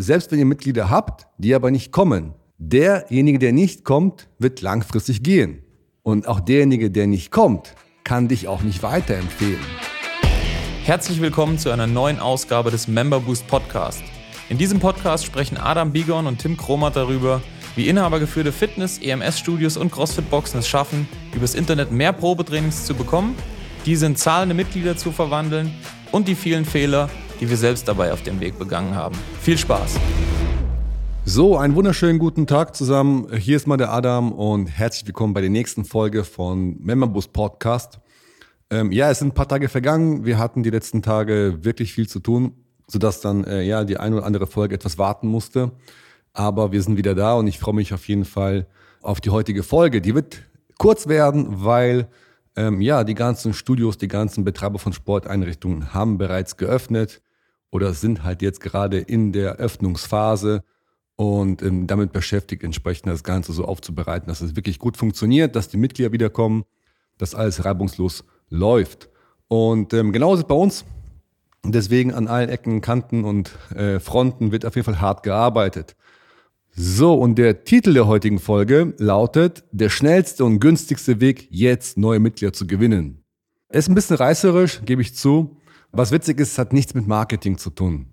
selbst wenn ihr Mitglieder habt, die aber nicht kommen, derjenige, der nicht kommt, wird langfristig gehen. Und auch derjenige, der nicht kommt, kann dich auch nicht weiterempfehlen. Herzlich willkommen zu einer neuen Ausgabe des Member Boost Podcast. In diesem Podcast sprechen Adam Bigon und Tim Kromat darüber, wie inhabergeführte Fitness-, EMS-Studios und CrossFit-Boxen es schaffen, übers Internet mehr Probetrainings zu bekommen, diese in zahlende Mitglieder zu verwandeln und die vielen Fehler, die wir selbst dabei auf dem Weg begangen haben. Viel Spaß! So, einen wunderschönen guten Tag zusammen. Hier ist mal der Adam und herzlich willkommen bei der nächsten Folge von Memberbus Podcast. Ähm, ja, es sind ein paar Tage vergangen. Wir hatten die letzten Tage wirklich viel zu tun, sodass dann äh, ja die eine oder andere Folge etwas warten musste. Aber wir sind wieder da und ich freue mich auf jeden Fall auf die heutige Folge. Die wird kurz werden, weil ähm, ja die ganzen Studios, die ganzen Betreiber von Sporteinrichtungen haben bereits geöffnet oder sind halt jetzt gerade in der Öffnungsphase und ähm, damit beschäftigt, entsprechend das Ganze so aufzubereiten, dass es wirklich gut funktioniert, dass die Mitglieder wiederkommen, dass alles reibungslos läuft. Und ähm, genauso bei uns. Deswegen an allen Ecken, Kanten und äh, Fronten wird auf jeden Fall hart gearbeitet. So, und der Titel der heutigen Folge lautet Der schnellste und günstigste Weg, jetzt neue Mitglieder zu gewinnen. Ist ein bisschen reißerisch, gebe ich zu. Was witzig ist, hat nichts mit Marketing zu tun.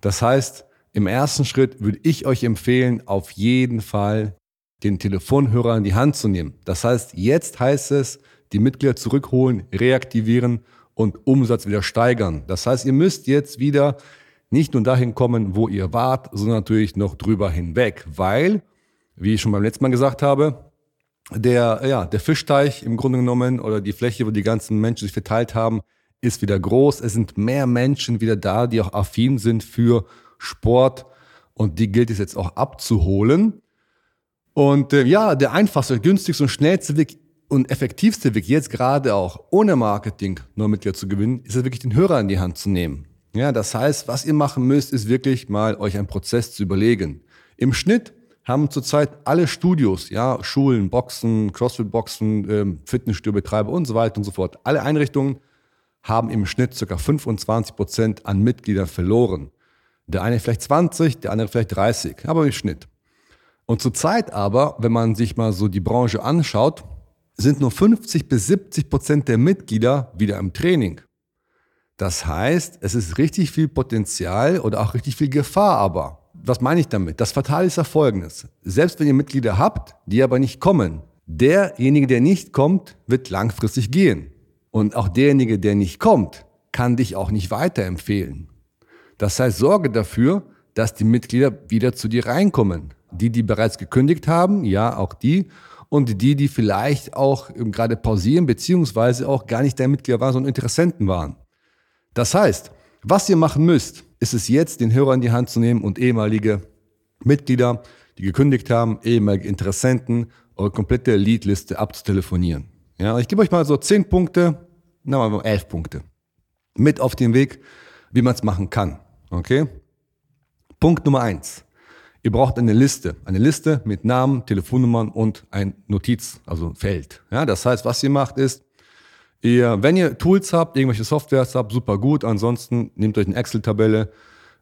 Das heißt, im ersten Schritt würde ich euch empfehlen, auf jeden Fall den Telefonhörer in die Hand zu nehmen. Das heißt, jetzt heißt es, die Mitglieder zurückholen, reaktivieren und Umsatz wieder steigern. Das heißt, ihr müsst jetzt wieder nicht nur dahin kommen, wo ihr wart, sondern natürlich noch drüber hinweg, weil, wie ich schon beim letzten Mal gesagt habe, der, ja, der Fischteich im Grunde genommen oder die Fläche, wo die ganzen Menschen sich verteilt haben, ist wieder groß. Es sind mehr Menschen wieder da, die auch affin sind für Sport und die gilt es jetzt auch abzuholen. Und äh, ja, der einfachste, günstigste und schnellste Weg und effektivste Weg, jetzt gerade auch ohne Marketing nur Mitglieder zu gewinnen, ist es wirklich den Hörer in die Hand zu nehmen. Ja, das heißt, was ihr machen müsst, ist wirklich mal euch einen Prozess zu überlegen. Im Schnitt haben zurzeit alle Studios, ja, Schulen, Boxen, Crossfit-Boxen, ähm, Fitnessstudiobetreiber und so weiter und so fort, alle Einrichtungen haben im Schnitt ca. 25 Prozent an Mitgliedern verloren. Der eine vielleicht 20, der andere vielleicht 30, aber im Schnitt. Und zurzeit aber, wenn man sich mal so die Branche anschaut, sind nur 50 bis 70 Prozent der Mitglieder wieder im Training. Das heißt, es ist richtig viel Potenzial oder auch richtig viel Gefahr aber. Was meine ich damit? Das Fatale ist ja folgendes. Selbst wenn ihr Mitglieder habt, die aber nicht kommen, derjenige, der nicht kommt, wird langfristig gehen. Und auch derjenige, der nicht kommt, kann dich auch nicht weiterempfehlen. Das heißt, sorge dafür, dass die Mitglieder wieder zu dir reinkommen. Die, die bereits gekündigt haben, ja, auch die. Und die, die vielleicht auch gerade pausieren, beziehungsweise auch gar nicht dein Mitglieder waren, sondern Interessenten waren. Das heißt, was ihr machen müsst, ist es jetzt, den Hörer in die Hand zu nehmen und ehemalige Mitglieder, die gekündigt haben, ehemalige Interessenten, eure komplette Leadliste abzutelefonieren. Ja, ich gebe euch mal so zehn Punkte, na mal elf Punkte mit auf den Weg, wie man es machen kann. Okay? Punkt Nummer eins. Ihr braucht eine Liste. Eine Liste mit Namen, Telefonnummern und ein Notiz, also Feld. Ja, das heißt, was ihr macht ist, ihr, wenn ihr Tools habt, irgendwelche Softwares habt, super gut. Ansonsten nehmt euch eine Excel-Tabelle,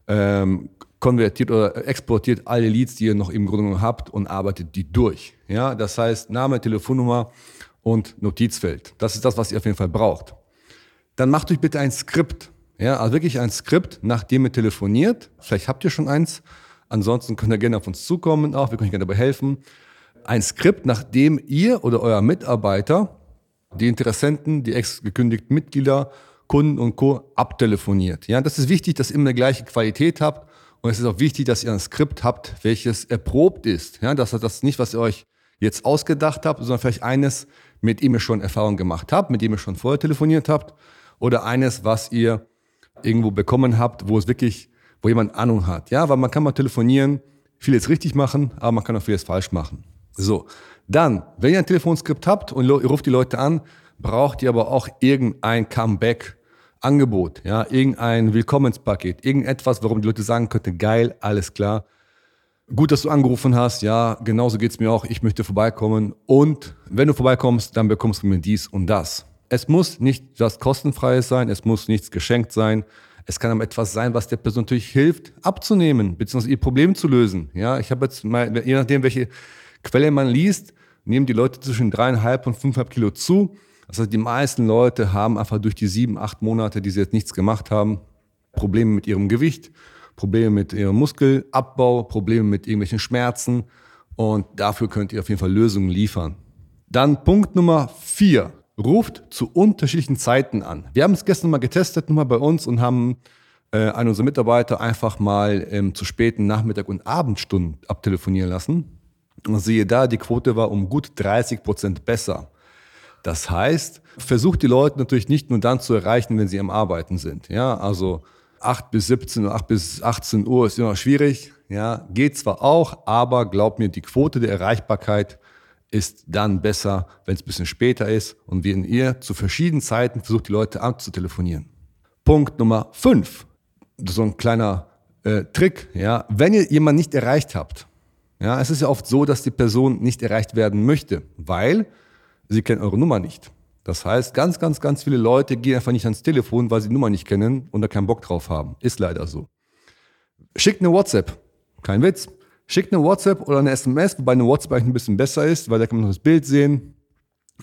ähm, konvertiert oder exportiert alle Leads, die ihr noch im Grunde habt und arbeitet die durch. Ja, das heißt Name, Telefonnummer und Notizfeld. Das ist das, was ihr auf jeden Fall braucht. Dann macht euch bitte ein Skript. Ja, also wirklich ein Skript, nachdem ihr telefoniert. Vielleicht habt ihr schon eins. Ansonsten könnt ihr gerne auf uns zukommen auch. Wir können euch gerne dabei helfen. Ein Skript, nachdem ihr oder euer Mitarbeiter die Interessenten, die ex-gekündigten Mitglieder, Kunden und Co. abtelefoniert. Ja, das ist wichtig, dass ihr immer eine gleiche Qualität habt. Und es ist auch wichtig, dass ihr ein Skript habt, welches erprobt ist. Ja, dass das nicht, was ihr euch jetzt ausgedacht habt, sondern vielleicht eines, mit dem ihr schon Erfahrung gemacht habt, mit dem ihr schon vorher telefoniert habt. Oder eines, was ihr irgendwo bekommen habt, wo es wirklich, wo jemand Ahnung hat. Ja, weil man kann mal telefonieren, vieles richtig machen, aber man kann auch vieles falsch machen. So. Dann, wenn ihr ein Telefonskript habt und ihr ruft die Leute an, braucht ihr aber auch irgendein Comeback. Angebot, ja, irgendein Willkommenspaket, irgendetwas, warum die Leute sagen könnten, geil, alles klar. Gut, dass du angerufen hast, ja, genauso geht's mir auch, ich möchte vorbeikommen. Und wenn du vorbeikommst, dann bekommst du mir dies und das. Es muss nicht was kostenfreies sein, es muss nichts geschenkt sein. Es kann aber etwas sein, was der Person natürlich hilft, abzunehmen, beziehungsweise ihr Problem zu lösen. Ja, ich habe jetzt mal, je nachdem, welche Quelle man liest, nehmen die Leute zwischen dreieinhalb und fünfeinhalb Kilo zu. Das heißt, die meisten Leute haben einfach durch die sieben, acht Monate, die sie jetzt nichts gemacht haben, Probleme mit ihrem Gewicht, Probleme mit ihrem Muskelabbau, Probleme mit irgendwelchen Schmerzen. Und dafür könnt ihr auf jeden Fall Lösungen liefern. Dann Punkt Nummer vier. Ruft zu unterschiedlichen Zeiten an. Wir haben es gestern mal getestet, nochmal bei uns und haben äh, einen unserer Mitarbeiter einfach mal ähm, zu späten Nachmittag- und Abendstunden abtelefonieren lassen. Und siehe da, die Quote war um gut 30 Prozent besser. Das heißt, versucht die Leute natürlich nicht nur dann zu erreichen, wenn sie am Arbeiten sind. Ja, also 8 bis 17 oder 8 bis 18 Uhr ist immer schwierig. Ja, geht zwar auch, aber glaubt mir, die Quote der Erreichbarkeit ist dann besser, wenn es ein bisschen später ist und wenn ihr zu verschiedenen Zeiten versucht, die Leute anzutelefonieren. Punkt Nummer 5. So ein kleiner äh, Trick. Ja, wenn ihr jemanden nicht erreicht habt, ja, es ist ja oft so, dass die Person nicht erreicht werden möchte, weil sie kennt eure Nummer nicht. Das heißt, ganz, ganz, ganz viele Leute gehen einfach nicht ans Telefon, weil sie die Nummer nicht kennen und da keinen Bock drauf haben. Ist leider so. Schickt eine WhatsApp. Kein Witz. Schickt eine WhatsApp oder eine SMS, wobei eine WhatsApp eigentlich ein bisschen besser ist, weil da kann man noch das Bild sehen.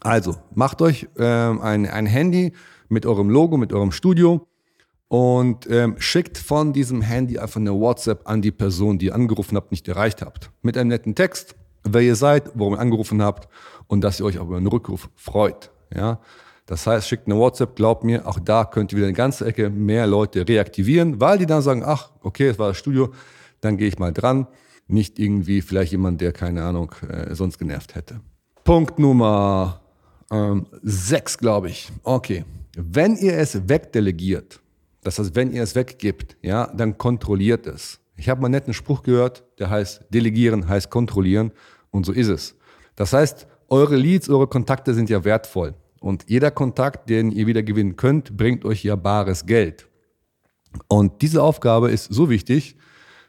Also, macht euch ähm, ein, ein Handy mit eurem Logo, mit eurem Studio und ähm, schickt von diesem Handy einfach eine WhatsApp an die Person, die ihr angerufen habt, nicht erreicht habt. Mit einem netten Text, wer ihr seid, warum ihr angerufen habt und dass ihr euch über einen Rückruf freut. Ja, das heißt, schickt eine WhatsApp, glaubt mir, auch da könnt ihr wieder eine ganze Ecke mehr Leute reaktivieren, weil die dann sagen, ach, okay, es war das Studio, dann gehe ich mal dran. Nicht irgendwie vielleicht jemand, der keine Ahnung äh, sonst genervt hätte. Punkt Nummer ähm, sechs, glaube ich. Okay, wenn ihr es wegdelegiert, das heißt, wenn ihr es weggibt, ja, dann kontrolliert es. Ich habe mal einen netten Spruch gehört, der heißt, delegieren heißt kontrollieren und so ist es. Das heißt, eure Leads, eure Kontakte sind ja wertvoll. Und jeder Kontakt, den ihr wieder gewinnen könnt, bringt euch ja bares Geld. Und diese Aufgabe ist so wichtig,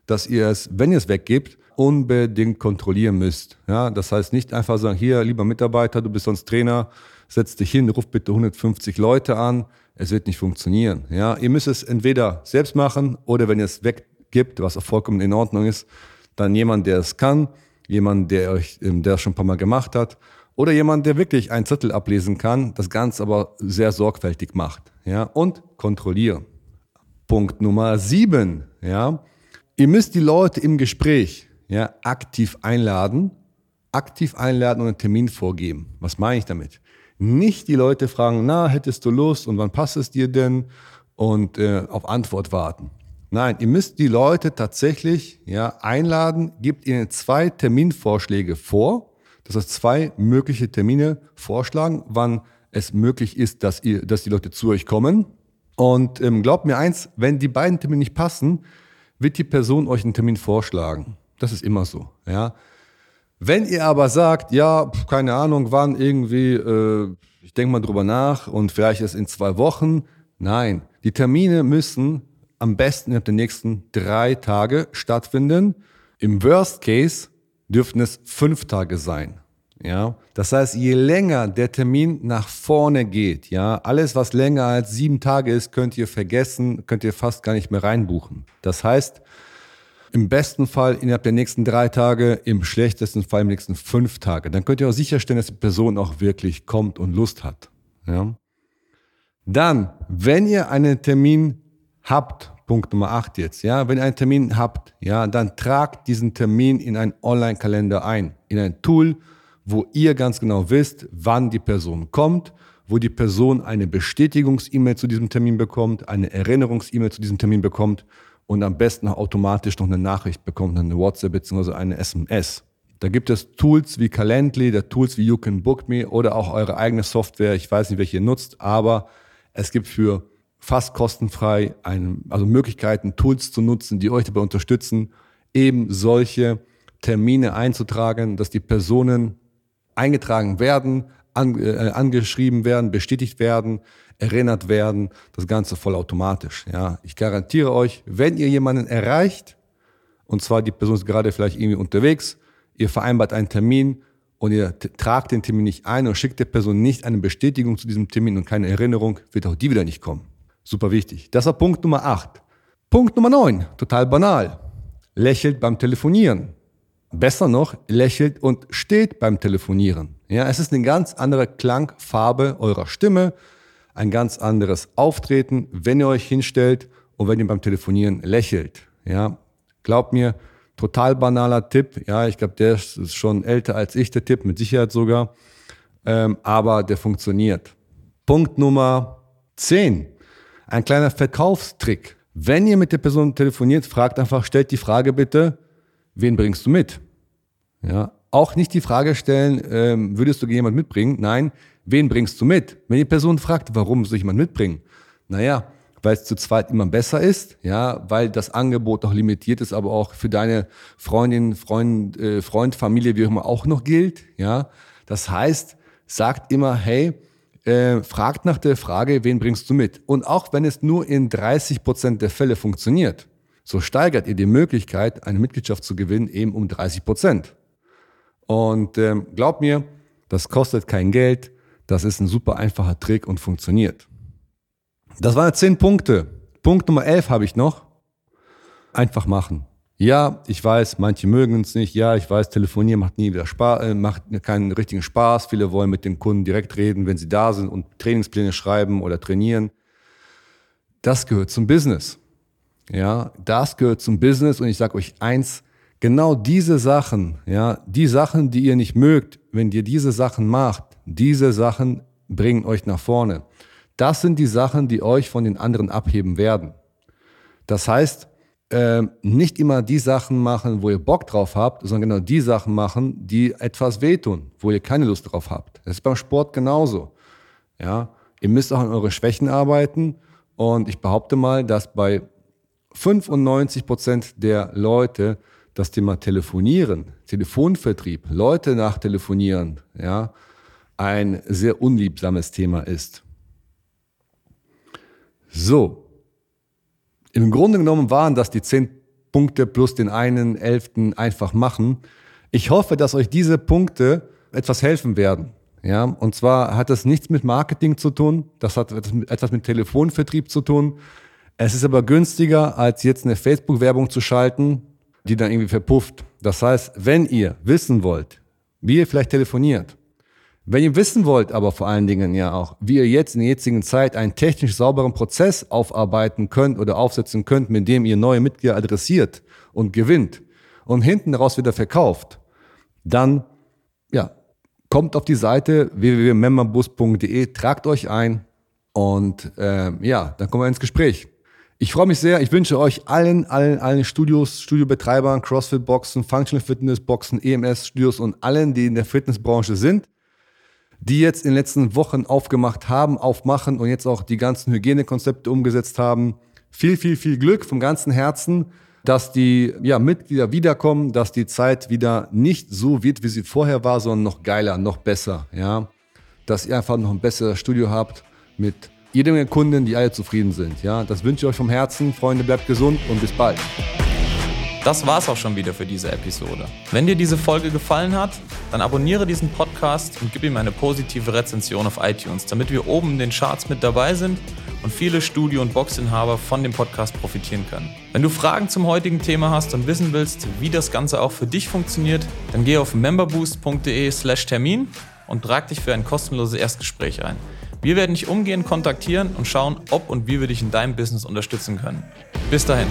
dass ihr es, wenn ihr es weggebt, unbedingt kontrollieren müsst. Ja, das heißt nicht einfach sagen, hier, lieber Mitarbeiter, du bist sonst Trainer, setz dich hin, ruf bitte 150 Leute an. Es wird nicht funktionieren. Ja, ihr müsst es entweder selbst machen oder wenn ihr es weggibt, was auch vollkommen in Ordnung ist, dann jemand, der es kann, jemand, der euch, ähm, der schon ein paar Mal gemacht hat oder jemand, der wirklich einen Zettel ablesen kann, das Ganze aber sehr sorgfältig macht. Ja, und kontrollieren. Punkt Nummer sieben. Ja, ihr müsst die Leute im Gespräch ja, aktiv einladen, aktiv einladen und einen Termin vorgeben. Was meine ich damit? Nicht die Leute fragen, na, hättest du Lust und wann passt es dir denn? Und äh, auf Antwort warten. Nein, ihr müsst die Leute tatsächlich ja, einladen, gebt ihnen zwei Terminvorschläge vor das heißt, zwei mögliche Termine vorschlagen, wann es möglich ist, dass, ihr, dass die Leute zu euch kommen. Und ähm, glaubt mir eins, wenn die beiden Termine nicht passen, wird die Person euch einen Termin vorschlagen. Das ist immer so. Ja. Wenn ihr aber sagt, ja, keine Ahnung, wann irgendwie, äh, ich denke mal drüber nach und vielleicht ist in zwei Wochen. Nein, die Termine müssen am besten innerhalb der nächsten drei Tage stattfinden. Im Worst Case dürften es fünf Tage sein. Ja, das heißt, je länger der Termin nach vorne geht, ja, alles was länger als sieben Tage ist, könnt ihr vergessen, könnt ihr fast gar nicht mehr reinbuchen. Das heißt, im besten Fall innerhalb der nächsten drei Tage, im schlechtesten Fall im nächsten fünf Tage. Dann könnt ihr auch sicherstellen, dass die Person auch wirklich kommt und Lust hat. Ja. Dann, wenn ihr einen Termin habt, Punkt Nummer 8 jetzt, ja, wenn ihr einen Termin habt, ja, dann tragt diesen Termin in einen Online-Kalender ein, in ein Tool, wo ihr ganz genau wisst, wann die Person kommt, wo die Person eine Bestätigungs-E-Mail zu diesem Termin bekommt, eine Erinnerungs-E-Mail zu diesem Termin bekommt und am besten auch automatisch noch eine Nachricht bekommt, eine WhatsApp bzw. eine SMS. Da gibt es Tools wie Calendly, der Tools wie You Can Book Me oder auch eure eigene Software. Ich weiß nicht, welche ihr nutzt, aber es gibt für fast kostenfrei, ein, also Möglichkeiten, Tools zu nutzen, die euch dabei unterstützen, eben solche Termine einzutragen, dass die Personen eingetragen werden, an, äh, angeschrieben werden, bestätigt werden, erinnert werden, das Ganze vollautomatisch. Ja, ich garantiere euch, wenn ihr jemanden erreicht, und zwar die Person ist gerade vielleicht irgendwie unterwegs, ihr vereinbart einen Termin und ihr tragt den Termin nicht ein und schickt der Person nicht eine Bestätigung zu diesem Termin und keine Erinnerung, wird auch die wieder nicht kommen. Super wichtig. Das war Punkt Nummer 8. Punkt Nummer 9, total banal. Lächelt beim Telefonieren. Besser noch, lächelt und steht beim Telefonieren. Ja, es ist eine ganz andere Klangfarbe eurer Stimme, ein ganz anderes Auftreten, wenn ihr euch hinstellt und wenn ihr beim Telefonieren lächelt. Ja, glaubt mir, total banaler Tipp. Ja, ich glaube, der ist schon älter als ich, der Tipp, mit Sicherheit sogar. Ähm, aber der funktioniert. Punkt Nummer 10. Ein kleiner Verkaufstrick. Wenn ihr mit der Person telefoniert, fragt einfach, stellt die Frage bitte, wen bringst du mit? Ja, auch nicht die Frage stellen, ähm, würdest du jemand mitbringen? Nein, wen bringst du mit? Wenn die Person fragt, warum soll ich jemand mitbringen? Naja, weil es zu zweit immer besser ist, ja, weil das Angebot noch limitiert ist, aber auch für deine Freundin, Freund, äh, Freund, Familie, wie auch immer auch noch gilt, ja. Das heißt, sagt immer, hey, äh, fragt nach der Frage, wen bringst du mit? Und auch wenn es nur in 30 Prozent der Fälle funktioniert, so steigert ihr die Möglichkeit, eine Mitgliedschaft zu gewinnen, eben um 30 Prozent. Und ähm, glaubt mir, das kostet kein Geld, das ist ein super einfacher Trick und funktioniert. Das waren zehn Punkte. Punkt Nummer elf habe ich noch. Einfach machen. Ja, ich weiß, manche mögen es nicht. Ja, ich weiß, telefonieren macht nie wieder Spaß, äh, macht keinen richtigen Spaß. Viele wollen mit den Kunden direkt reden, wenn sie da sind und Trainingspläne schreiben oder trainieren. Das gehört zum Business. Ja, das gehört zum Business und ich sage euch eins, genau diese Sachen, ja, die Sachen, die ihr nicht mögt, wenn ihr diese Sachen macht, diese Sachen bringen euch nach vorne. Das sind die Sachen, die euch von den anderen abheben werden. Das heißt, äh, nicht immer die Sachen machen, wo ihr Bock drauf habt, sondern genau die Sachen machen, die etwas wehtun, wo ihr keine Lust drauf habt. Das ist beim Sport genauso. Ja, ihr müsst auch an eure Schwächen arbeiten und ich behaupte mal, dass bei 95 Prozent der Leute das Thema Telefonieren, Telefonvertrieb, Leute nachtelefonieren, ja, ein sehr unliebsames Thema ist. So. Im Grunde genommen waren das die zehn Punkte plus den einen elften einfach machen. Ich hoffe, dass euch diese Punkte etwas helfen werden. Ja, und zwar hat das nichts mit Marketing zu tun. Das hat etwas mit Telefonvertrieb zu tun. Es ist aber günstiger, als jetzt eine Facebook-Werbung zu schalten, die dann irgendwie verpufft. Das heißt, wenn ihr wissen wollt, wie ihr vielleicht telefoniert, wenn ihr wissen wollt, aber vor allen Dingen ja auch, wie ihr jetzt in der jetzigen Zeit einen technisch sauberen Prozess aufarbeiten könnt oder aufsetzen könnt, mit dem ihr neue Mitglieder adressiert und gewinnt und hinten daraus wieder verkauft, dann ja, kommt auf die Seite www.memberbus.de, tragt euch ein und äh, ja, dann kommen wir ins Gespräch. Ich freue mich sehr. Ich wünsche euch allen, allen, allen Studios, Studiobetreibern, CrossFit-Boxen, Functional Fitness-Boxen, EMS-Studios und allen, die in der Fitnessbranche sind, die jetzt in den letzten Wochen aufgemacht haben, aufmachen und jetzt auch die ganzen Hygienekonzepte umgesetzt haben. Viel, viel, viel Glück vom ganzen Herzen, dass die ja, Mitglieder wiederkommen, dass die Zeit wieder nicht so wird, wie sie vorher war, sondern noch geiler, noch besser. Ja? Dass ihr einfach noch ein besseres Studio habt mit jede Menge Kunden, die alle zufrieden sind. Ja? Das wünsche ich euch vom Herzen. Freunde, bleibt gesund und bis bald. Das war's auch schon wieder für diese Episode. Wenn dir diese Folge gefallen hat, dann abonniere diesen Podcast und gib ihm eine positive Rezension auf iTunes, damit wir oben in den Charts mit dabei sind und viele Studio- und Boxinhaber von dem Podcast profitieren können. Wenn du Fragen zum heutigen Thema hast und wissen willst, wie das Ganze auch für dich funktioniert, dann geh auf memberboost.de/termin und trag dich für ein kostenloses Erstgespräch ein. Wir werden dich umgehend kontaktieren und schauen, ob und wie wir dich in deinem Business unterstützen können. Bis dahin.